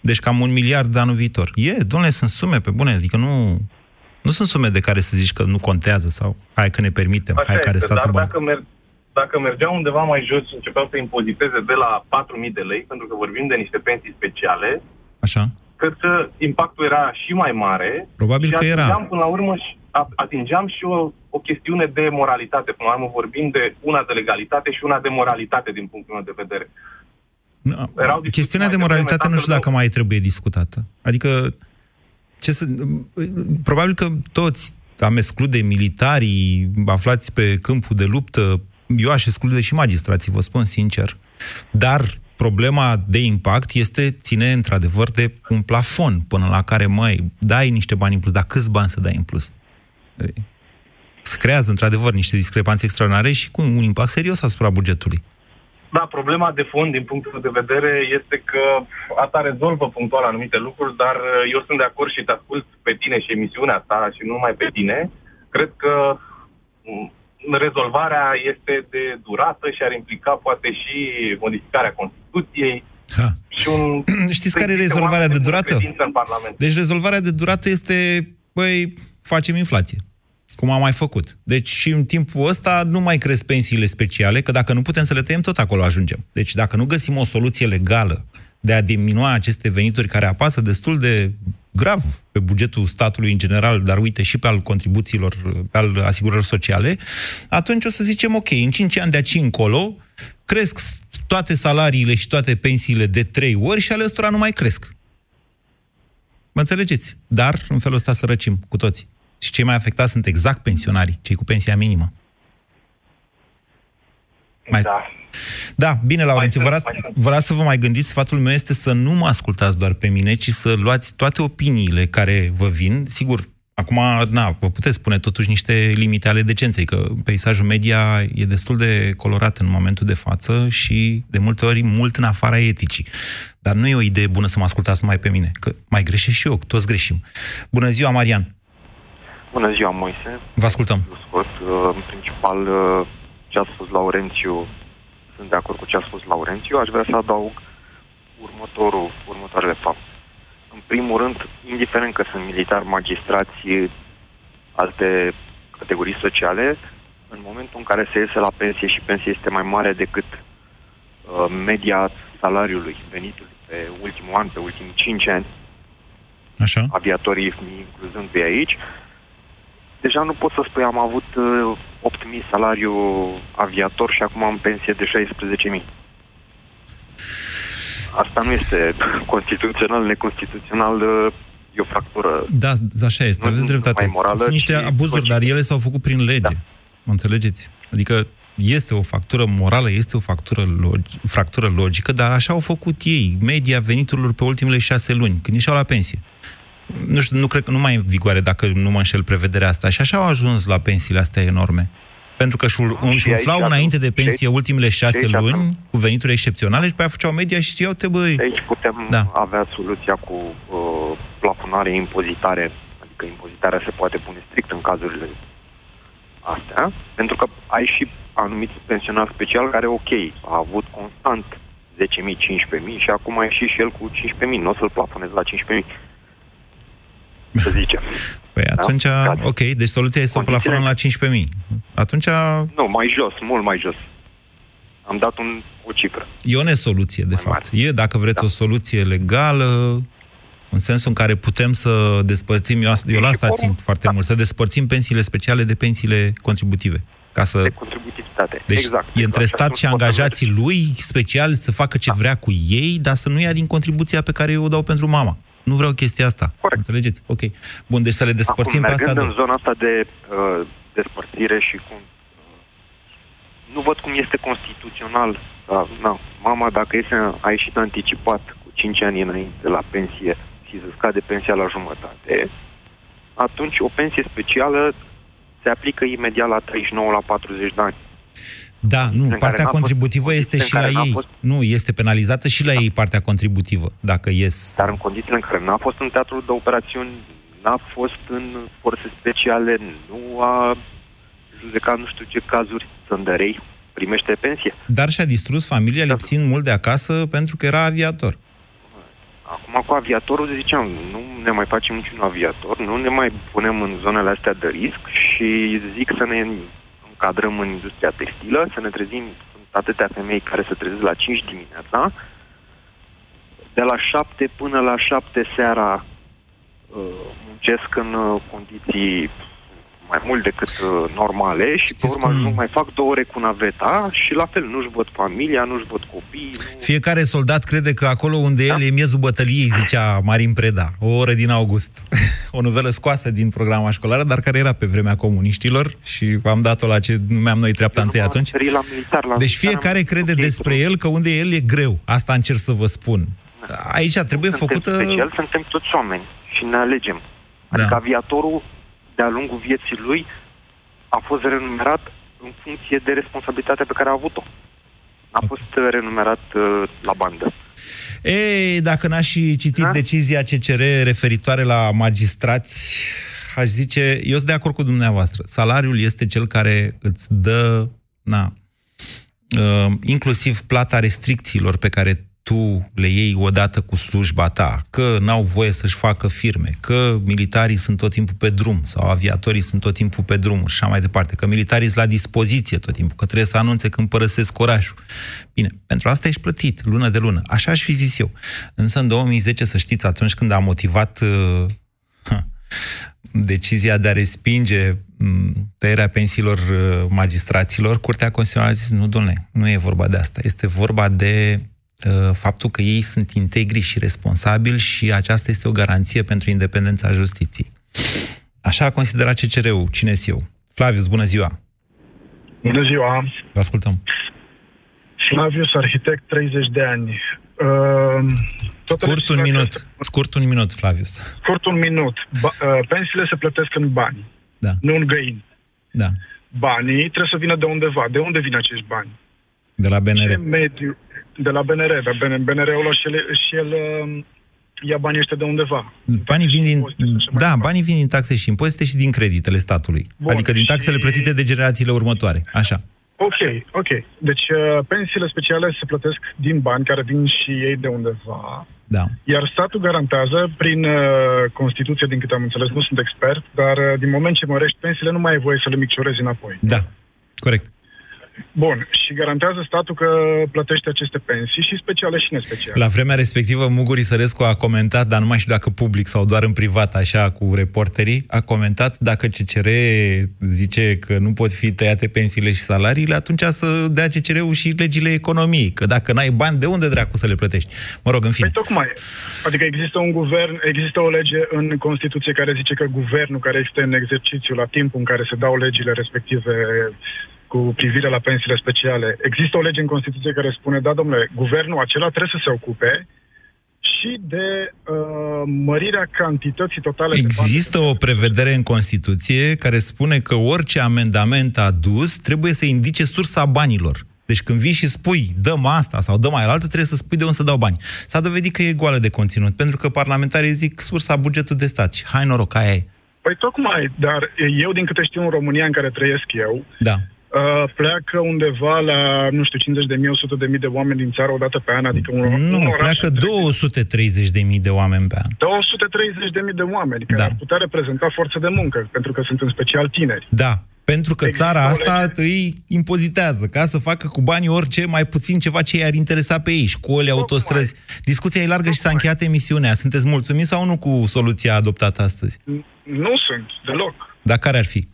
Deci cam un miliard anul viitor. E, domnule, sunt sume pe bune, adică nu, nu sunt sume de care să zici că nu contează sau hai că ne permitem, Așa hai care este, dar statul bani. dacă, merg, dacă mergeau undeva mai jos și începeau să impoziteze de la 4.000 de lei, pentru că vorbim de niște pensii speciale, Așa? Cred că impactul era și mai mare. Probabil și că era. atingeam, până la urmă și a- atingeam și o, o chestiune de moralitate. Până la urmă vorbim de una de legalitate și una de moralitate din punctul meu de vedere. Erau discuții Chestiunea de mai moralitate devreme, nu știu tatăl dacă mai trebuie discutată. Adică, ce să, probabil că toți am exclude militarii aflați pe câmpul de luptă, eu aș exclude și magistrații, vă spun sincer. Dar problema de impact este ține într-adevăr de un plafon până la care, mai dai niște bani în plus, dar câți bani să dai în plus? Se creează într-adevăr niște discrepanțe extraordinare și cu un impact serios asupra bugetului. Da, problema de fond, din punctul meu de vedere, este că asta rezolvă punctual anumite lucruri, dar uh, eu sunt de acord și te ascult pe tine și emisiunea ta și nu numai pe tine. Cred că mm, rezolvarea este de durată și ar implica poate și modificarea Constituției. Ha. Și un, Știți care e rezolvarea de durată? credință în Parlament. Deci rezolvarea de durată este, băi, facem inflație. Cum am mai făcut. Deci și în timpul ăsta nu mai cresc pensiile speciale, că dacă nu putem să le tăiem, tot acolo ajungem. Deci dacă nu găsim o soluție legală de a diminua aceste venituri care apasă destul de grav pe bugetul statului în general, dar uite și pe al contribuțiilor, pe al asigurărilor sociale, atunci o să zicem, ok, în 5 ani de aici încolo, cresc toate salariile și toate pensiile de 3 ori și ale ăstora nu mai cresc. Mă înțelegeți? Dar în felul ăsta să răcim cu toții. Și cei mai afectați sunt exact pensionarii, cei cu pensia minimă. Mai... Da. Da, bine, Laurențiu, vă vreau să vă mai gândiți, sfatul meu este să nu mă ascultați doar pe mine, ci să luați toate opiniile care vă vin. Sigur, acum, na, vă puteți spune totuși niște limite ale decenței, că peisajul media e destul de colorat în momentul de față și de multe ori mult în afara eticii. Dar nu e o idee bună să mă ascultați numai pe mine, că mai greșesc și eu, toți greșim. Bună ziua, Marian! Bună ziua, Moise! Vă ascultăm! Scurt, uh, în principal, uh, ce a spus Laurențiu sunt de acord cu ce a spus Laurențiu, aș vrea să adaug următorul, următoarele fapte. În primul rând, indiferent că sunt militari, magistrați, alte categorii sociale, în momentul în care se iese la pensie și pensia este mai mare decât uh, media salariului, venitului pe ultimul an, pe ultimii 5 ani, Așa. aviatorii incluzând pe aici, deja nu pot să spui am avut uh, 8.000 salariu aviator și acum am pensie de 16.000. Asta nu este constituțional, neconstituțional, uh, e o fractură. Da, așa este, aveți dreptate. morală, Sunt niște ci abuzuri, dar ele s-au făcut prin lege. Da. Mă înțelegeți? Adică este o factură morală, este o factură log- fractură logică, dar așa au făcut ei, media veniturilor pe ultimele șase luni, când ieșeau la pensie. Nu știu, nu cred că nu mai e în vigoare dacă nu mă înșel prevederea asta. Și așa au ajuns la pensiile astea enorme. Pentru că își își aici umflau atunci- înainte de pensie și aici- ultimele șase și aici luni atunci- cu venituri excepționale și pe aia făceau media și știau, te băi... Aici putem Da. da. avea soluția cu uh, plafonare, impozitare, adică impozitarea se poate pune strict în cazurile astea, pentru că ai și anumiți pensionari special care, ok, a avut constant 10.000, 15.000 și acum a ieșit și el cu 15.000, nu o să-l plafonezi la 15.000. Să zicem. Păi atunci, ok, deci soluția este o plafonăm la 15.000. Atunci Nu, mai jos, mult mai jos. Am dat un, o cifră. e o nesoluție, de fapt. E, dacă vreți, da. o soluție legală, în sensul în care putem să despărțim, eu, asta- eu la asta țin foarte mult, să despărțim pensiile speciale de pensiile contributive. Ca să... Contributivitate. Deci exact. e între exact. stat și atunci pot să angajații lui special să facă ce vrea cu ei, dar să nu ia din contribuția pe care eu o dau pentru mama. Nu vreau chestia asta. Corect. Înțelegeți? Ok. Bun, deci să le despărțim Acum, pe astea mergând două. în zona asta de uh, despărțire și cum... Uh, nu văd cum este constituțional. Uh, na, mama, dacă este, a ieșit anticipat cu 5 ani înainte la pensie și se scade pensia la jumătate, atunci o pensie specială se aplică imediat la 39, la 40 de ani. Da, nu, care partea n-a fost- contributivă este în și la care n-a ei. fost- Nu, este penalizată și la ei partea contributivă, dacă ies. Dar în condițiile în care n-a fost în teatrul de operațiuni, n-a fost în forțe speciale, nu a judecat nu știu ce cazuri, Sândărei, primește pensie. Dar și-a distrus familia lipsind mult de acasă pentru că era aviator. Acum cu aviatorul ziceam, nu ne mai facem niciun aviator, nu ne mai punem în zonele astea de risc și zic să ne încadrăm în industria textilă, să ne trezim, sunt atâtea femei care se trezesc la 5 dimineața, de la 7 până la 7 seara uh, muncesc în uh, condiții mai mult decât uh, normale și pe urmă nu mai fac două ore cu naveta și la fel nu-și văd familia, nu-și văd copiii, Fiecare soldat crede că acolo unde Da. el e miezul bătăliei, zicea Marin Preda, o oră din august. o novelă scoasă din programa școlară, dar care era pe vremea comuniștilor și am dat-o la ce numeam noi treapta întâi atunci. Sări la militar, la Deci fiecare crede despre el că unde el e greu. Asta încerc să vă spun. Aici trebuie suntem făcută... special, suntem toți oameni și ne alegem. Adică Da. aviatorul, de-a lungul vieții lui, a fost renumerat în funcție de responsabilitatea pe care a avut-o. A fost uh, renumerat uh, la bandă. Ei, dacă n-aș fi citit decizia CCR referitoare la magistrați, aș zice, eu sunt de acord cu dumneavoastră. Salariul este cel care îți dă, na, uh, inclusiv plata restricțiilor pe care tu le iei odată cu slujba ta, că n-au voie să-și facă firme, că militarii sunt tot timpul pe drum sau aviatorii sunt tot timpul pe drum și așa mai departe, că militarii sunt la dispoziție tot timpul, că trebuie să anunțe când părăsesc orașul. Bine, pentru asta ești plătit, lună de lună. Așa aș fi zis eu. Însă în 2010, să știți, atunci când a motivat uh, decizia de a respinge tăierea pensiilor uh, magistraților, Curtea Constituțională a zis, nu, domnule, nu e vorba de asta. Este vorba de uh, faptul că ei sunt integri și responsabili și aceasta este o garanție pentru independența justiției. Așa a considerat CCR-ul. Cine eu? Flavius, bună ziua! Bună ziua! Vă ascultăm! Flavius, arhitect, 30 de ani. Uh, Scurt un minut. Este... Scurt un minut, Flavius. Scurt un minut. Ba, uh, pensiile se plătesc în bani, da. nu în găini. Da. Banii trebuie să vină de undeva. De unde vin acești bani? De la BNR. Ce mediu? De la BNR, dar BNR-ul și el, și el uh, ia banii ăștia de undeva. Banii vin din, da, banii vin din taxe și impozite și din creditele statului. Bun, adică din taxele și... plătite de generațiile următoare. Așa. Ok, ok. Deci uh, pensiile speciale se plătesc din bani care vin și ei de undeva. Da. Iar statul garantează, prin uh, Constituție, din câte am înțeles, nu sunt expert, dar uh, din moment ce mărești pensiile, nu mai ai voie să le micșorezi înapoi. Da, corect. Bun. Și garantează statul că plătește aceste pensii și speciale și nespeciale. La vremea respectivă, Muguri Sărescu a comentat, dar nu mai știu dacă public sau doar în privat, așa, cu reporterii, a comentat dacă CCR zice că nu pot fi tăiate pensiile și salariile, atunci să dea CCR-ul și legile economiei. Că dacă n-ai bani, de unde dracu să le plătești? Mă rog, în fine. Păi tocmai. Adică există un guvern, există o lege în Constituție care zice că guvernul care este în exercițiu la timpul în care se dau legile respective cu privire la pensiile speciale. Există o lege în Constituție care spune, da, domnule, guvernul acela trebuie să se ocupe și de uh, mărirea cantității totale Există de o prevedere în Constituție care spune că orice amendament adus trebuie să indice sursa banilor. Deci când vii și spui, dăm asta sau dăm mai altă, trebuie să spui de unde să dau bani. S-a dovedit că e goală de conținut, pentru că parlamentarii zic sursa bugetul de stat și hai noroc, aia e. Păi tocmai, dar eu din câte știu în România în care trăiesc eu, da. Uh, pleacă undeva la, nu știu, 50 de mii, 100 de mii de oameni din țară odată pe an, adică un, Nu, un pleacă 230 de mii de oameni pe an. 230 de mii de oameni care Da. ar putea reprezenta forță de muncă, pentru că sunt în special tineri. Da, pentru că Există țara o asta lege. îi impozitează ca să facă cu banii orice, mai puțin ceva ce i-ar interesa pe ei, școli, autostrăzi. Discuția e largă și s-a încheiat emisiunea. Sunteți mulțumiți sau nu cu soluția adoptată astăzi? Nu sunt, deloc. Dar care ar fi?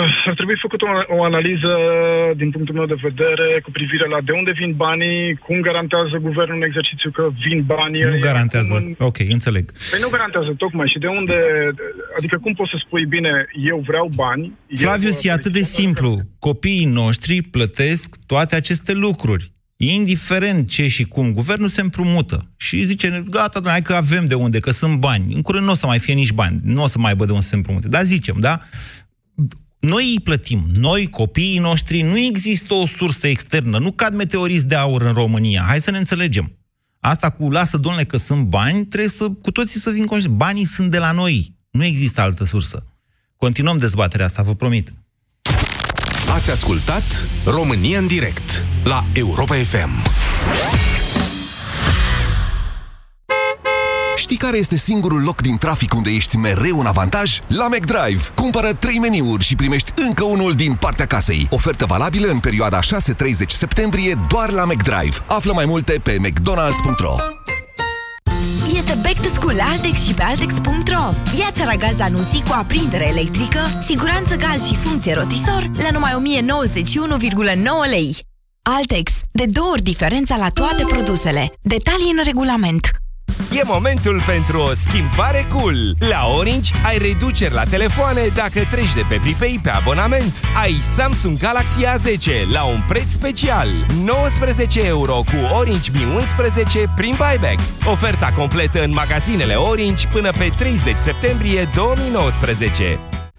Uh, ar trebui făcut o, o analiză din punctul meu de vedere cu privire la de unde vin banii, cum garantează guvernul în exercițiu că vin banii. Nu garantează. Ok, înțeleg. Păi nu garantează tocmai și de unde, adică cum poți să spui bine, eu vreau bani. Flavius, e atât de simplu. Copiii noștri plătesc toate aceste lucruri. Indiferent ce și cum, guvernul se împrumută și zice, gata, doamne, hai că avem de unde, că sunt bani. În curând nu o să mai fie nici bani, nu o să mai aibă de unde să se împrumute. Dar zicem, da? Noi îi plătim, noi, copiii noștri, nu există o sursă externă, nu cad meteoriți de aur în România. Hai să ne înțelegem. Asta cu lasă, domnule, că sunt bani, trebuie să, cu toții să vin conștient. Banii sunt de la noi. Nu există altă sursă. Continuăm dezbaterea asta, vă promit. Ați ascultat România în direct la Europa FM. Știi care este singurul loc din trafic unde ești mereu în avantaj? La McDrive. Cumpără 3 meniuri și primești încă unul din partea casei. Ofertă valabilă în perioada 6-30 septembrie doar la McDrive. Află mai multe pe mcdonalds.ro Este back to school la Altex și pe Altex.ro Ia-ți aragaz anunții cu aprindere electrică, siguranță gaz și funcție rotisor la numai 1091,9 lei. Altex. De două ori diferența la toate produsele. Detalii în regulament. E momentul pentru o schimbare cool. La Orange ai reduceri la telefoane dacă treci de pe prepay pe abonament. Ai Samsung Galaxy A10 la un preț special. 19 euro cu Orange Mi 11 prin buyback. Oferta completă în magazinele Orange până pe 30 septembrie 2019.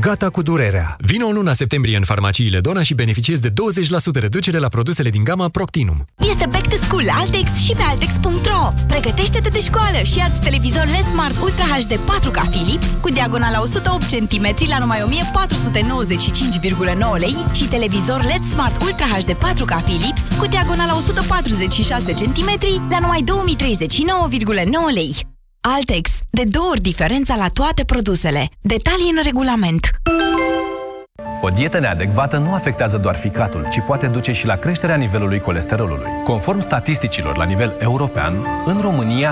Gata cu durerea. Vino în luna septembrie în farmaciile Dona și beneficiezi de 20% reducere la produsele din gama Proctinum. Este back to school Altex și pe Altex.ro. Pregătește-te de școală și ia televizor LED Smart Ultra HD 4K Philips cu diagonala 108 cm la numai 1495,9 lei și televizor LED Smart Ultra HD 4K Philips cu diagonala 146 cm la numai 2039,9 lei. Altex. De două ori diferența la toate produsele. Detalii în regulament. O dietă neadecvată nu afectează doar ficatul, ci poate duce și la creșterea nivelului colesterolului. Conform statisticilor la nivel european, în România